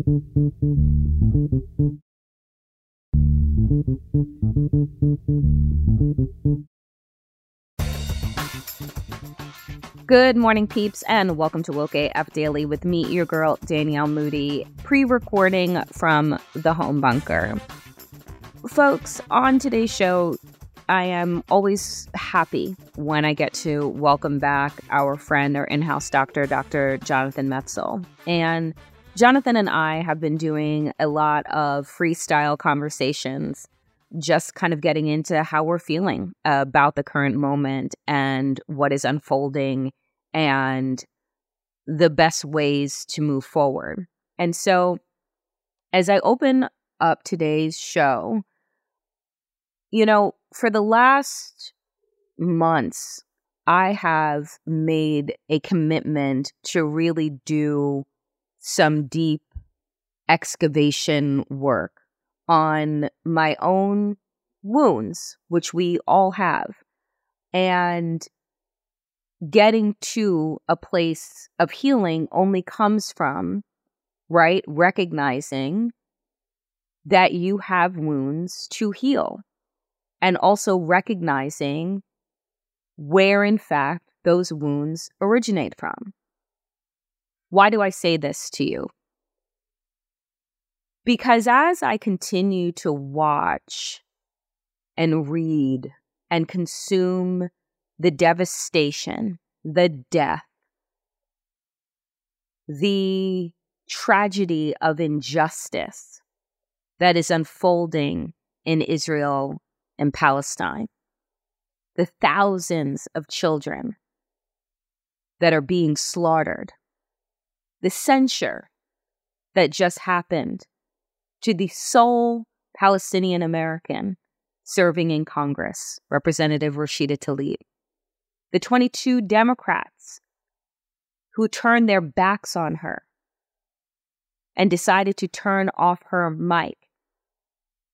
Good morning, peeps, and welcome to Woke AF Daily with me, your girl, Danielle Moody, pre recording from the home bunker. Folks, on today's show, I am always happy when I get to welcome back our friend, our in house doctor, Dr. Jonathan Metzl. And Jonathan and I have been doing a lot of freestyle conversations, just kind of getting into how we're feeling about the current moment and what is unfolding and the best ways to move forward. And so, as I open up today's show, you know, for the last months, I have made a commitment to really do some deep excavation work on my own wounds, which we all have, and getting to a place of healing only comes from, right, recognizing that you have wounds to heal and also recognizing where, in fact, those wounds originate from. Why do I say this to you? Because as I continue to watch and read and consume the devastation, the death, the tragedy of injustice that is unfolding in Israel and Palestine, the thousands of children that are being slaughtered, the censure that just happened to the sole Palestinian American serving in Congress, Representative Rashida Tlaib. The 22 Democrats who turned their backs on her and decided to turn off her mic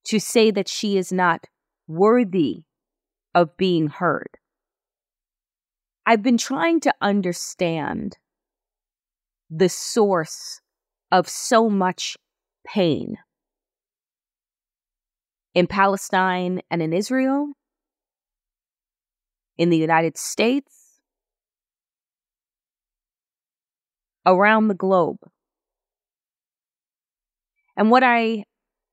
to say that she is not worthy of being heard. I've been trying to understand the source of so much pain in Palestine and in Israel, in the United States, around the globe. And what I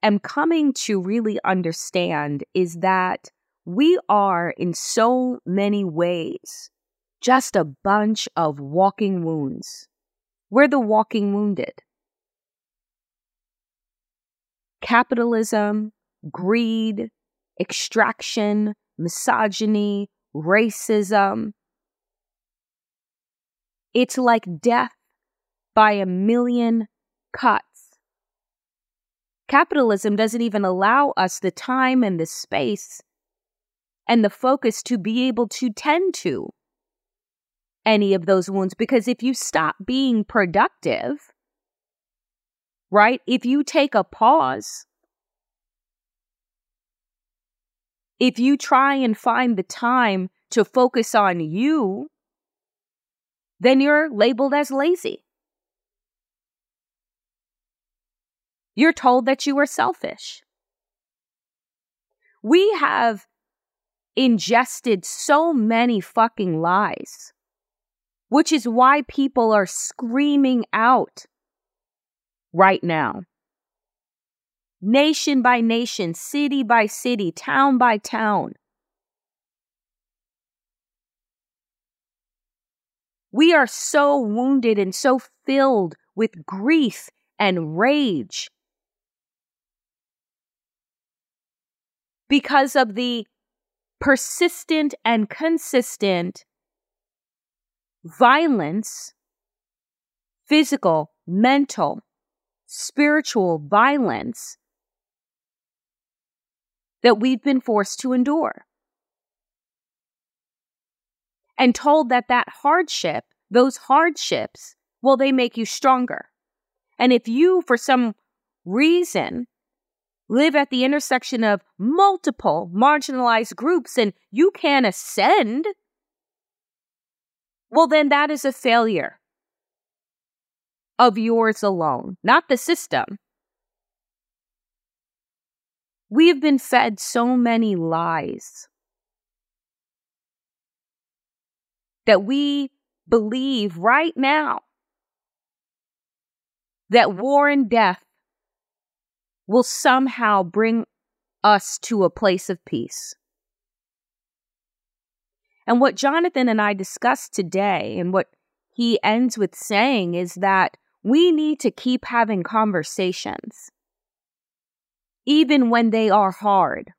am coming to really understand is that we are, in so many ways, just a bunch of walking wounds. We're the walking wounded. Capitalism, greed, extraction, misogyny, racism. It's like death by a million cuts. Capitalism doesn't even allow us the time and the space and the focus to be able to tend to any of those wounds because if you stop being productive, right? If you take a pause, if you try and find the time to focus on you, then you're labeled as lazy. You're told that you are selfish. We have ingested so many fucking lies, which is why people are screaming out right now. Nation by nation, city by city, town by town. We are so wounded and so filled with grief and rage because of the persistent and consistent violence, physical, mental, spiritual violence that we've been forced to endure. And told that that hardship, those hardships, well, they make you stronger. And if you, for some reason, live at the intersection of multiple marginalized groups and you can ascend, well, then that is a failure of yours alone, not the system. We have been fed so many lies that we believe right now that war and death will somehow bring us to a place of peace. And what Jonathan and I discussed today, and what he ends with saying, is that we need to keep having conversations, even when they are hard.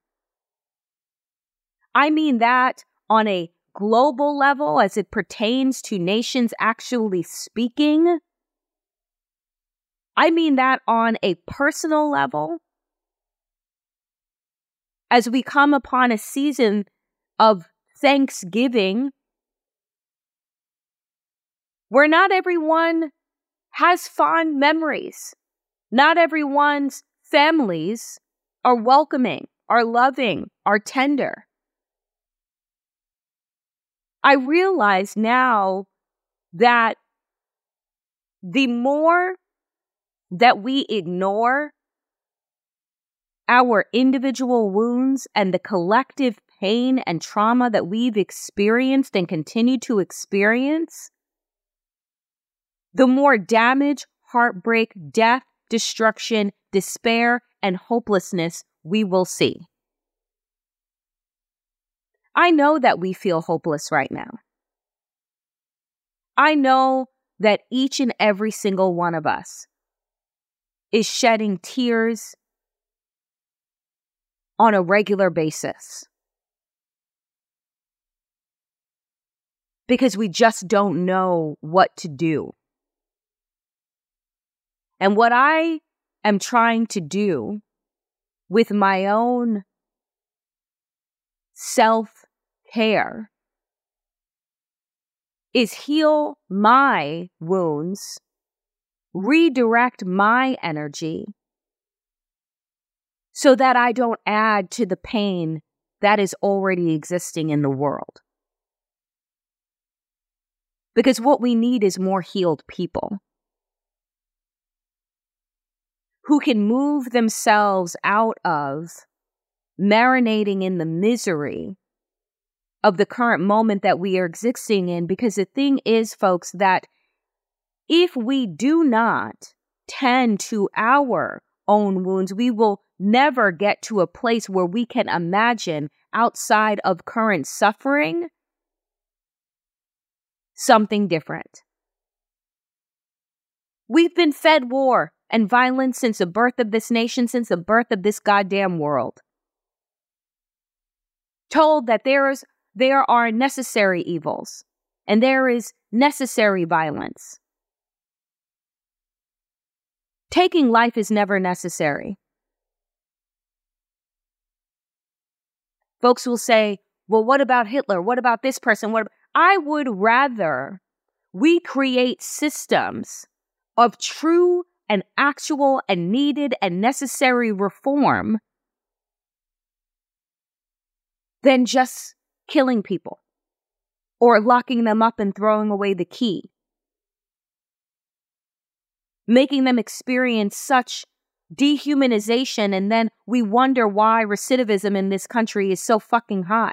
I mean that on a global level as it pertains to nations actually speaking. I mean that on a personal level. As we come upon a season of Thanksgiving, where not everyone has fond memories. Not everyone's families are welcoming, are loving, are tender. I realize now that the more that we ignore our individual wounds and the collective pain and trauma that we've experienced and continue to experience, the more damage, heartbreak, death, destruction, despair, and hopelessness we will see. I know that we feel hopeless right now. I know that each and every single one of us is shedding tears on a regular basis. Because we just don't know what to do. And what I am trying to do with my own self care is heal my wounds, redirect my energy so that I don't add to the pain that is already existing in the world. Because what we need is more healed people who can move themselves out of marinating in the misery of the current moment that we are existing in. Because the thing is, folks, that if we do not tend to our own wounds, we will never get to a place where we can imagine outside of current suffering something different. We've been fed war and violence since the birth of this nation, since the birth of this goddamn world. Told that there is there are necessary evils and there is necessary violence. Taking life is never necessary. Folks will say, well, what about Hitler? What about this person? What I would rather we create systems of true and actual and needed and necessary reform than just killing people or locking them up and throwing away the key. Making them experience such dehumanization, and then we wonder why recidivism in this country is so fucking high.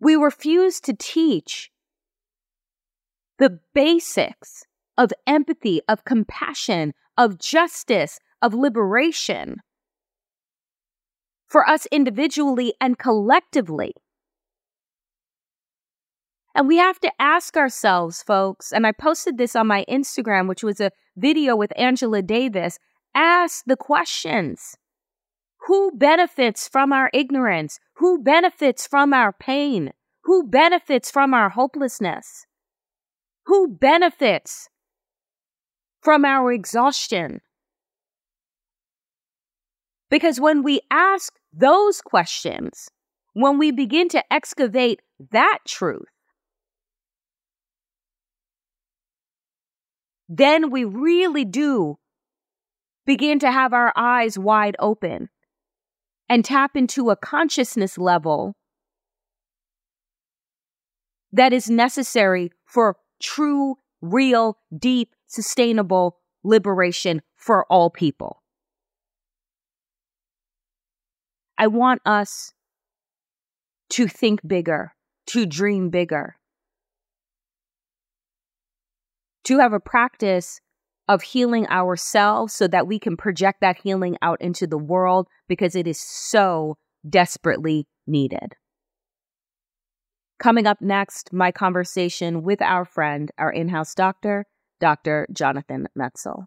We refuse to teach the basics of empathy, of compassion, of justice, of liberation for us individually and collectively. And we have to ask ourselves, folks, and I posted this on my Instagram, which was a video with Angela Davis. Ask the questions. Who benefits from our ignorance? Who benefits from our pain? Who benefits from our hopelessness? Who benefits from our exhaustion? Because when we ask those questions, when we begin to excavate that truth, then we really do begin to have our eyes wide open and tap into a consciousness level that is necessary for true, real, deep, sustainable liberation for all people. I want us to think bigger, to dream bigger, to have a practice of healing ourselves so that we can project that healing out into the world because it is so desperately needed. Coming up next, my conversation with our friend, our in house doctor, Dr. Jonathan Metzl.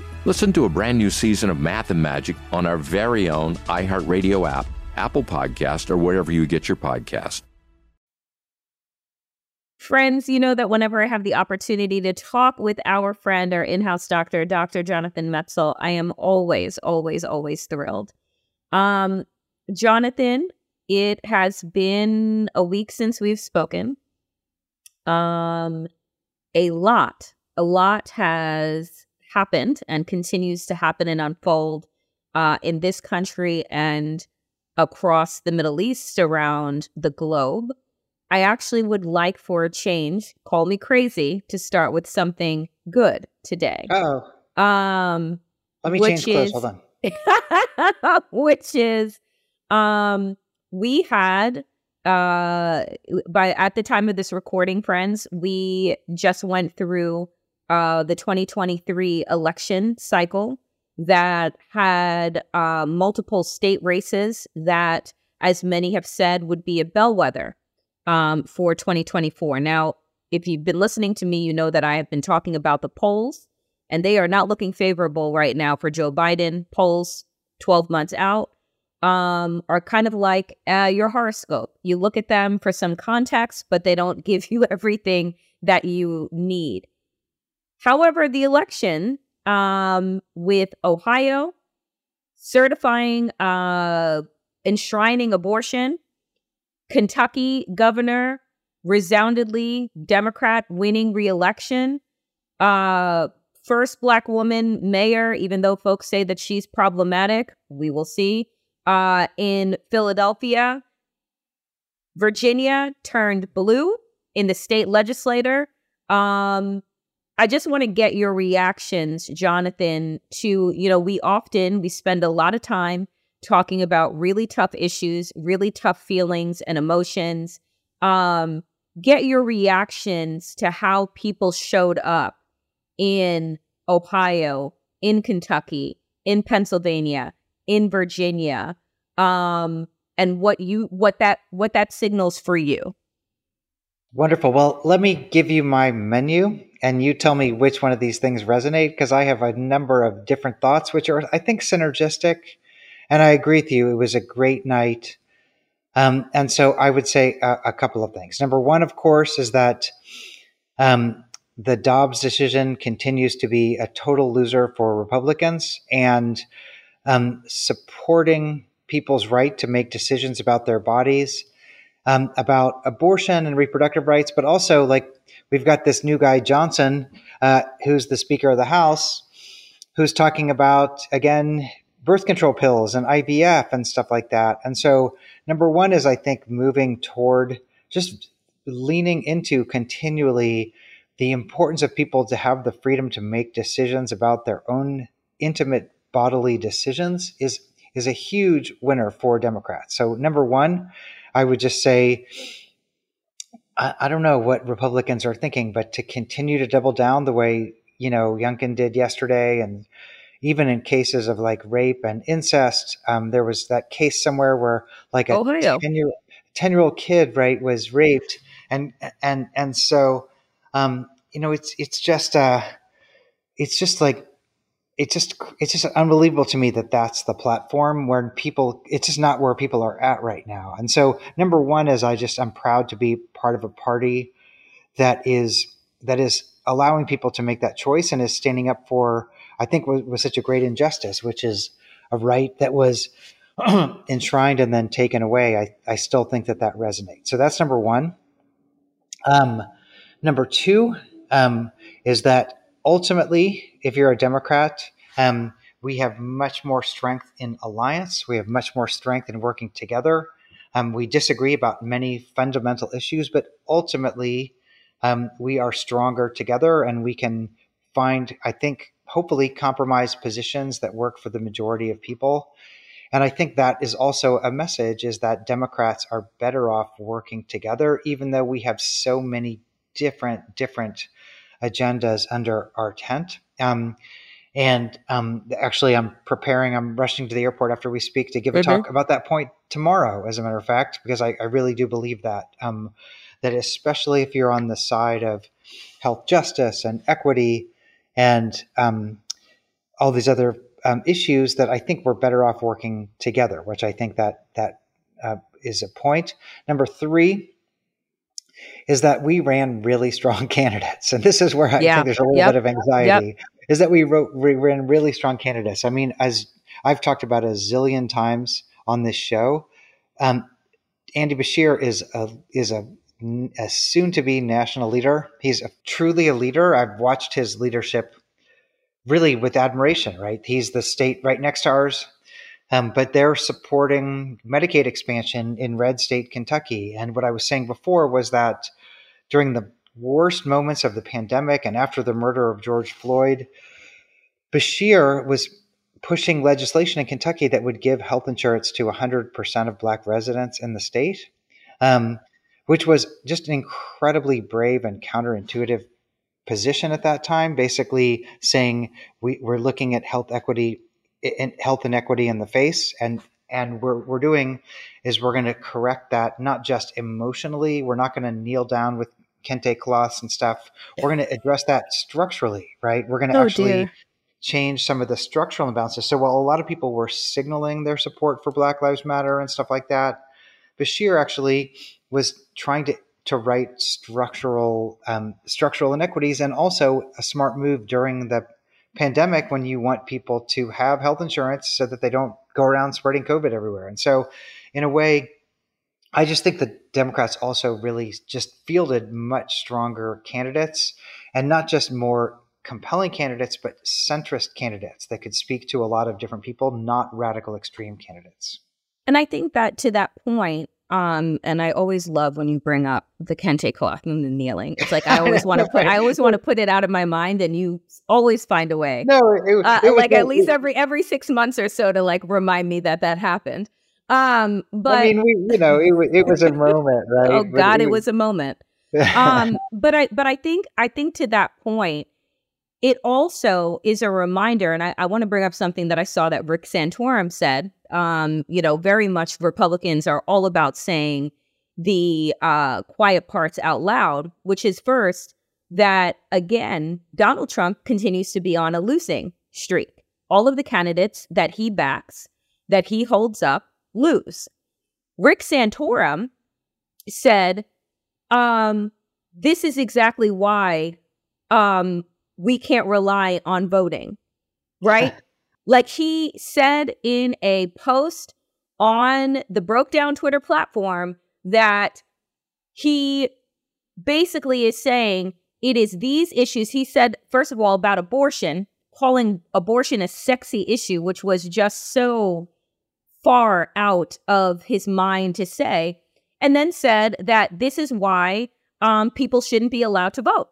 Listen to a brand new season of Math and Magic on our very own iHeartRadio app, Apple Podcast, or wherever you get your podcast. Friends, you know that whenever I have the opportunity to talk with our friend, our in house doctor, Dr. Jonathan Metzl, I am always, always, always thrilled. Um, Jonathan, it has been a week since we've spoken. Um, a lot, a lot has happened and continues to happen and unfold uh, in this country and across the Middle East, around the globe. I actually would like for a change, call me crazy, to start with something good today. Oh. Um Let me change clothes. Is, Hold on. which is um we had uh by at the time of this recording friends, we just went through uh the 2023 election cycle that had uh, multiple state races that as many have said would be a bellwether um, for 2024. Now, if you've been listening to me, you know that I have been talking about the polls, and they are not looking favorable right now for Joe Biden. Polls 12 months out um, are kind of like uh, your horoscope. You look at them for some context, but they don't give you everything that you need. However, the election um, with Ohio certifying, uh, enshrining abortion Kentucky governor, resoundingly Democrat winning reelection. Uh, first black woman mayor, even though folks say that she's problematic, we will see. Uh, in Philadelphia, Virginia turned blue in the state legislature. Um, I just want to get your reactions, Jonathan, to, you know, we often we spend a lot of time talking about really tough issues, really tough feelings and emotions. Um, get your reactions to how people showed up in Ohio, in Kentucky, in Pennsylvania, in Virginia, um, and what you what that what that signals for you. Wonderful. Well, let me give you my menu and you tell me which one of these things resonate because I have a number of different thoughts, which are, I think, synergistic and I agree with you. It was a great night. Um, and so I would say a, a, couple of things. Number one, of course, is that um, the Dobbs decision continues to be a total loser for Republicans and um, supporting people's right to make decisions about their bodies, um, about abortion and reproductive rights, but also like we've got this new guy, Johnson, uh, who's the Speaker of the House, who's talking about, again, birth control pills and IVF and stuff like that. And so, number one is I think moving toward just leaning into continually the importance of people to have the freedom to make decisions about their own intimate bodily decisions is is a huge winner for Democrats. So number one, I would just say I, I don't know what Republicans are thinking, but to continue to double down the way you know Youngkin did yesterday and even in cases of like rape and incest. Um, there was that case somewhere where like a Ohio. 10 year, 10 year old kid, right, was raped. And, and, and so, um, you know, it's, it's just, uh, it's just like, it's just, it's just unbelievable to me that that's the platform where people, it's just not where people are at right now. And so number one is I just, I'm proud to be part of a party that is, that is allowing people to make that choice and is standing up for I think was, was such a great injustice, which is a right that was enshrined and then taken away. I, I still think that that resonates. So that's number one. Um, number two um, is that ultimately, if you're a Democrat, um, we have much more strength in alliance. We have much more strength in working together. Um, we disagree about many fundamental issues, but ultimately, um, we are stronger together and we can find, I think, hopefully compromise positions that work for the majority of people. And I think that is also a message is that Democrats are better off working together, even though we have so many different, different agendas under our tent. Um, and um, actually, I'm preparing, I'm rushing to the airport after we speak to give a mm-hmm. talk about that point tomorrow, as a matter of fact, because I, I really do believe that. Um, that especially if you're on the side of health justice and equity and um, all these other um, issues, that I think we're better off working together. Which I think that that uh, is a point. Number three is that we ran really strong candidates, and this is where I Yeah. think there's a little Yep. bit of anxiety. Is that we wrote we ran really strong candidates. I mean, as I've talked about a zillion times on this show, um, Andy Beshear is a is a, a soon to be national leader. He's a, truly a leader. I've watched his leadership really with admiration. Right, he's the state right next to ours. Um, but they're supporting Medicaid expansion in red state Kentucky. And what I was saying before was that during the worst moments of the pandemic and after the murder of George Floyd, Beshear was pushing legislation in Kentucky that would give health insurance to 100% of Black residents in the state, um, which was just an incredibly brave and counterintuitive position at that time, basically saying we, we're looking at health equity and health inequity in the face. And and we're, we're doing is we're going to correct that not just emotionally we're not going to kneel down with kente cloths and stuff. We're going to address that structurally right? We're going to Oh, actually dear. change some of the structural imbalances. So while a lot of people were signaling their support for black lives matter and stuff like that Beshear actually was trying to to right structural um, structural inequities and also a smart move during the pandemic when you want people to have health insurance so that they don't go around spreading COVID everywhere. And so, in a way, I just think the Democrats also really just fielded much stronger candidates and not just more compelling candidates, but centrist candidates that could speak to a lot of different people, not radical extreme candidates. And I think that to that point, um, and I always love when you bring up the kente cloth and the kneeling. It's like I always want to put, I always want to put it out of my mind, and you always find a way. No, it, uh, it was like at least every every six months or so to like remind me that that happened. Um, but I mean, we, you know, it, it was a moment, right? oh God, it was a moment. um, but I but I think I think to that point, it also is a reminder, and I, I want to bring up something that I saw that Rick Santorum said. Um, you know, very much Republicans are all about saying the uh, quiet parts out loud, which is first that again, Donald Trump continues to be on a losing streak. All of the candidates that he backs, that he holds up, lose. Rick Santorum said, um, this is exactly why um, we can't rely on voting, right? like he said in a post on the Broke Down Twitter platform that he basically is saying it is these issues. He said, first of all, about abortion, calling abortion a sexy issue, which was just so far out of his mind to say, and then said that this is why um, people shouldn't be allowed to vote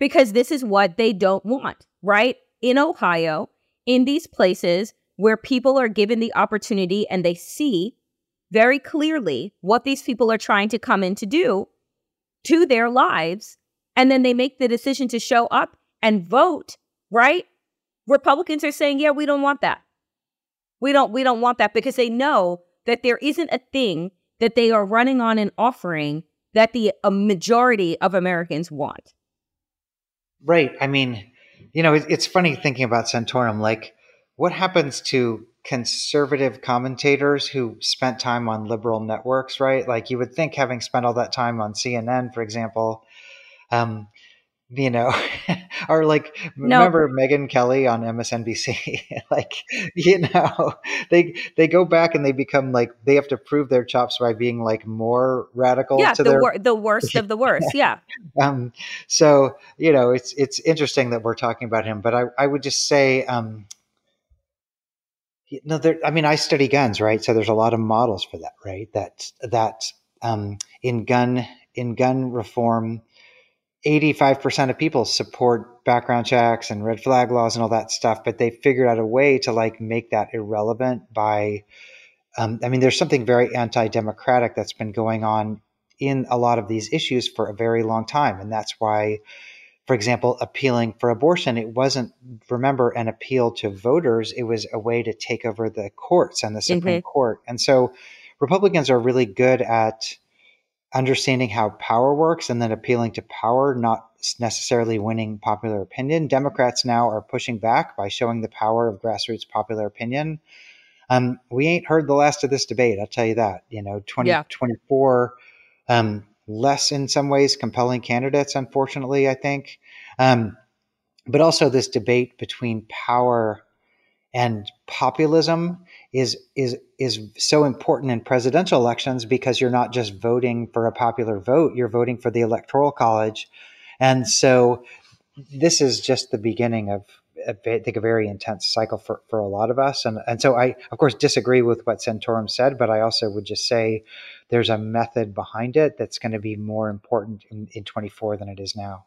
because this is what they don't want, right? In Ohio, in these places where people are given the opportunity and they see very clearly what these people are trying to come in to do to their lives, and then they make the decision to show up and vote, right? Republicans are saying, yeah, we don't want that. We don't we don't want that because they know that there isn't a thing that they are running on and offering that the a majority of Americans want. Right. I mean, you know, it, it's funny thinking about Santorum. Like, what happens to conservative commentators who spent time on liberal networks, right? Like, you would think having spent all that time on CNN, for example, um, you know, or like No. remember Megyn Kelly on MSNBC? like, you know, they they go back and they become like they have to prove their chops by being like more radical yeah, to the their wor- the worst of the worst. Yeah. um, so you know, it's it's interesting that we're talking about him, but I, I would just say, um, you know, there. I mean, I study guns, right? So there's a lot of models for that, right? That that um, in gun in gun reform, eighty five percent of people support background checks and red flag laws and all that stuff, but they figured out a way to like make that irrelevant by. Um, I mean, there's something very anti-democratic that's been going on in a lot of these issues for a very long time. And that's why, for example, appealing for abortion, it wasn't, remember, an appeal to voters. It was a way to take over the courts and the Supreme Mhm. Court. And so Republicans are really good at understanding how power works and then appealing to power, not necessarily winning popular opinion. Democrats now are pushing back by showing the power of grassroots popular opinion. Um, we ain't heard the last of this debate, I'll tell you that. You know, 2024, yeah. um, less in some ways compelling candidates, unfortunately, I think. Um, but also this debate between power and populism is is is so important in presidential elections because you're not just voting for a popular vote you're voting for the electoral college and so this is just the beginning of I think a very intense cycle for, for a lot of us. And, and so I, of course, disagree with what Santorum said, but I also would just say there's a method behind it that's going to be more important in, in 24 than it is now.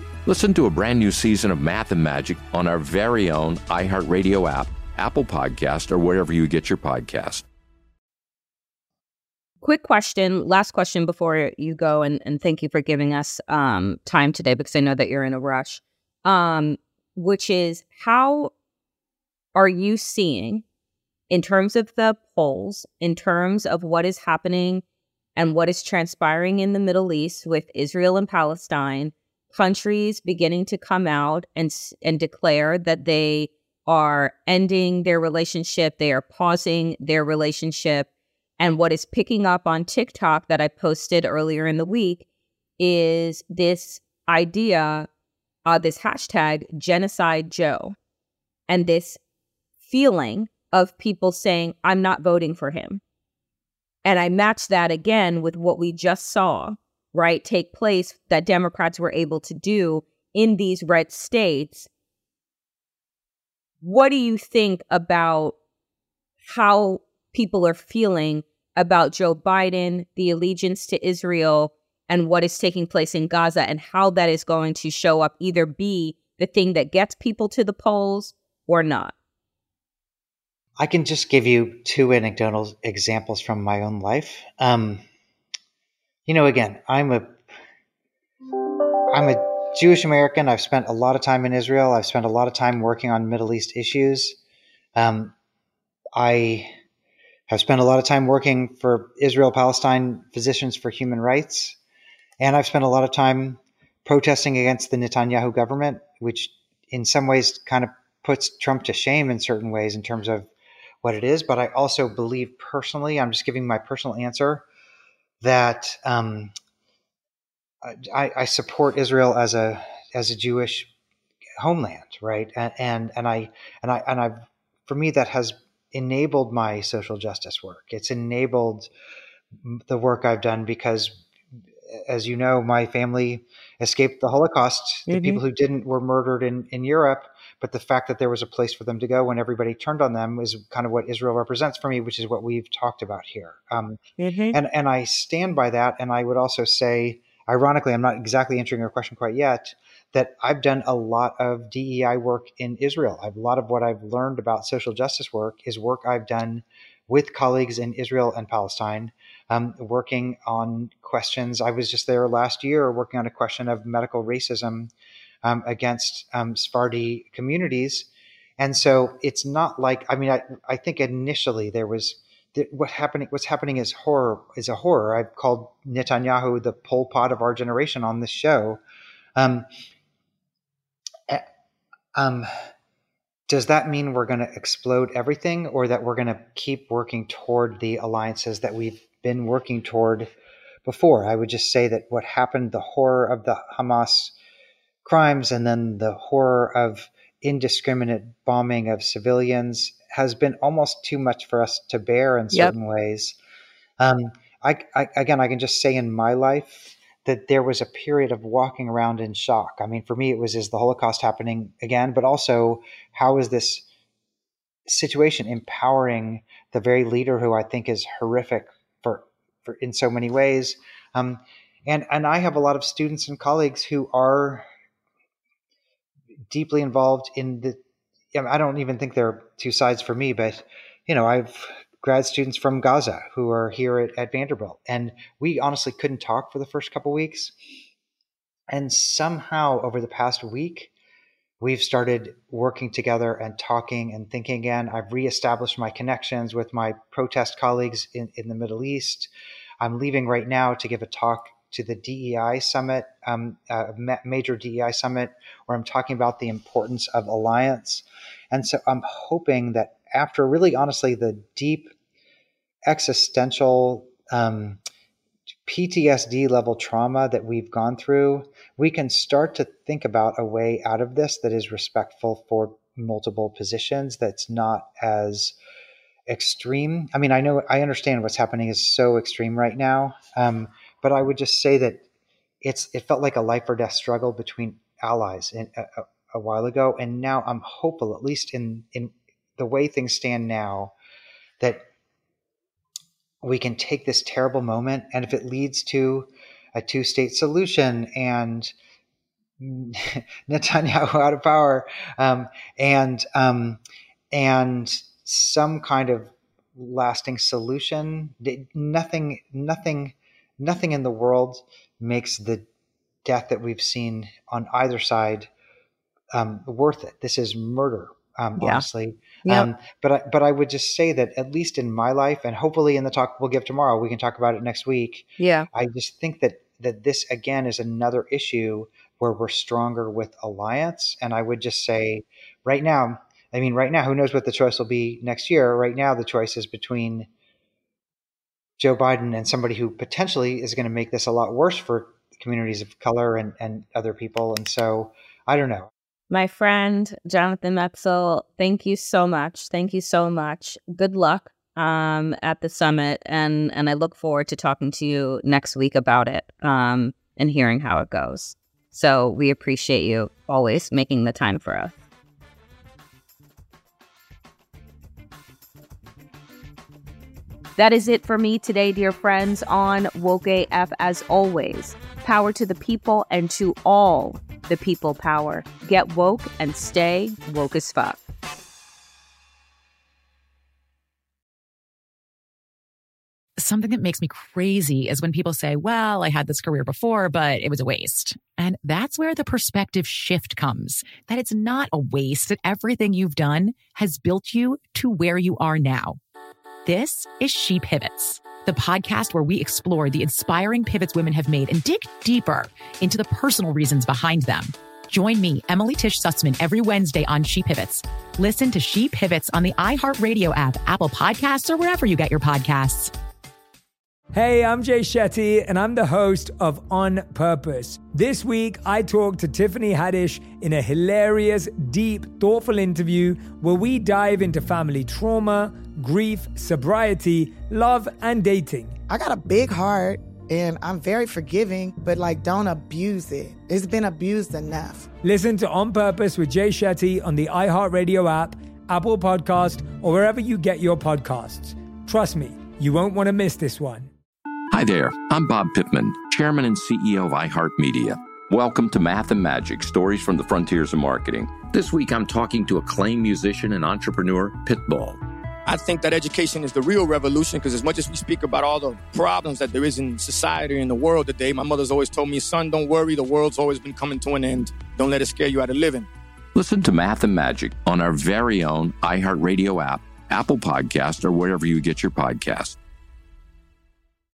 Listen to a brand new season of Math and Magic on our very own iHeartRadio app, Apple Podcast, or wherever you get your podcast. Quick question, last question before you go, and, and thank you for giving us um, time today because I know that you're in a rush. Um, which is how are you seeing in terms of the polls, in terms of what is happening and what is transpiring in the Middle East with Israel and Palestine? Countries beginning to come out and and declare that they are ending their relationship, they are pausing their relationship. And what is picking up on TikTok that I posted earlier in the week is this idea, uh, this hashtag genocide Joe, and this feeling of people saying, I'm not voting for him. And I match that again with what we just saw right, take place that Democrats were able to do in these red states. What do you think about how people are feeling about Joe Biden, the allegiance to Israel, and what is taking place in Gaza, and how that is going to show up either be the thing that gets people to the polls or not? I can just give you two anecdotal examples from my own life. Um, you know, again, I'm a I'm a Jewish American. I've spent a lot of time in Israel. I've spent a lot of time working on Middle East issues. Um, I have spent a lot of time working for Israel Palestine Physicians for Human Rights. And I've spent a lot of time protesting against the Netanyahu government, which in some ways kind of puts Trump to shame in certain ways in terms of what it is. But I also believe personally, I'm just giving my personal answer, that um, I, I, support Israel as a as a Jewish homeland, right? And, and and I and I and I for me that has enabled my social justice work. It's enabled the work I've done because, as you know, my family escaped the Holocaust. Mm-hmm. The people who didn't were murdered in in Europe. But the fact that there was a place for them to go when everybody turned on them is kind of what Israel represents for me, which is what we've talked about here. Um, mm-hmm. And and I stand by that. And I would also say ironically, I'm not exactly answering your question quite yet, that I've done a lot of DEI work in Israel. I've, a lot of what I've learned about social justice work is work I've done with colleagues in Israel and Palestine, um, working on questions. I was just there last year working on a question of medical racism um, against um, communities. And so it's not like, I mean, I, I think initially there was what happening what's happening is horror is a horror. I've called Netanyahu the Pol Pot of our generation on this show. Um, eh, um, does that mean we're going to explode everything, or that we're going to keep working toward the alliances that we've been working toward before? I would just say that what happened, the horror of the Hamas crimes, and then the horror of indiscriminate bombing of civilians has been almost too much for us to bear in certain yep. ways. Um, I, I, again, I can just say in my life that there was a period of walking around in shock. I mean, for me, it was is the Holocaust happening again, but also how is this situation empowering the very leader who I think is horrific for, in so many ways. Um, and and I have a lot of students and colleagues who are deeply involved in the I don't even think there are two sides for me, but you know, I've grad students from Gaza who are here at, at Vanderbilt, and we honestly couldn't talk for the first couple weeks. And somehow, over the past week, we've started working together and talking and thinking again. I've reestablished my connections with my protest colleagues in, in the Middle East. I'm leaving right now to give a talk to the DEI summit, um, uh, major DEI summit, where I'm talking about the importance of alliance. And so I'm hoping that after really honestly the deep existential um, PTSD level trauma that we've gone through, we can start to think about a way out of this that is respectful for multiple positions, that's not as extreme. I mean, I know I understand what's happening is so extreme right now. Um, but I would just say that it's it felt like a life or death struggle between allies in, a, a while ago, and now I'm hopeful, at least in in the way things stand now, that we can take this terrible moment, and if it leads to a two state solution and Netanyahu out of power, um, and um, and some kind of lasting solution. Nothing, nothing nothing in the world makes the death that we've seen on either side um, worth it. This is murder, um, yeah. honestly. Yep. Um, but I, but I would just say that at least in my life, and hopefully in the talk we'll give tomorrow, we can talk about it next week. Yeah, I just think that that this again is another issue where we're stronger with alliance. And I would just say, right now, I mean, right now, who knows what the choice will be next year? Right now, the choice is between Joe Biden and somebody who potentially is going to make this a lot worse for communities of color and, and other people. And so I don't know. My friend Jonathan Metzl, thank you so much. Thank you so much. Good luck um, at the summit, and and I look forward to talking to you next week about it um, and hearing how it goes. So we appreciate you always making the time for us. That is it for me today, dear friends, on Woke AF as always. Power to the people and to all the people power. Get woke and stay woke as fuck. Something that makes me crazy is when people say, well, I had this career before, but it was a waste. And that's where the perspective shift comes that it's not a waste, that everything you've done has built you to where you are now. This is She Pivots, the podcast where we explore the inspiring pivots women have made and dig deeper into the personal reasons behind them. Join me, Emily Tish Sussman, every Wednesday on She Pivots. Listen to She Pivots on the iHeartRadio app, Apple Podcasts, or wherever you get your podcasts. Hey, I'm Jay Shetty, and I'm the host of On Purpose. This week, I talked to Tiffany Haddish in a hilarious, deep, thoughtful interview where we dive into family trauma, grief, sobriety, love, and dating. I got a big heart and I'm very forgiving, but like don't abuse it. It's been abused enough. Listen to On Purpose with Jay Shetty on the iHeartRadio app, Apple Podcast, or wherever you get your podcasts. Trust me, you won't want to miss this one. Hi there, I'm Bob Pittman, Chairman and CEO of iHeartMedia. Welcome to Math and Magic Stories from the Frontiers of Marketing. This week I'm talking to acclaimed musician and entrepreneur, Pitbull. I think that education is the real revolution because as much as we speak about all the problems that there is in society and the world today, my mother's always told me, son, don't worry, the world's always been coming to an end. Don't let it scare you out of living. Listen to Math and Magic on our very own iHeartRadio app, Apple Podcast, or wherever you get your podcasts.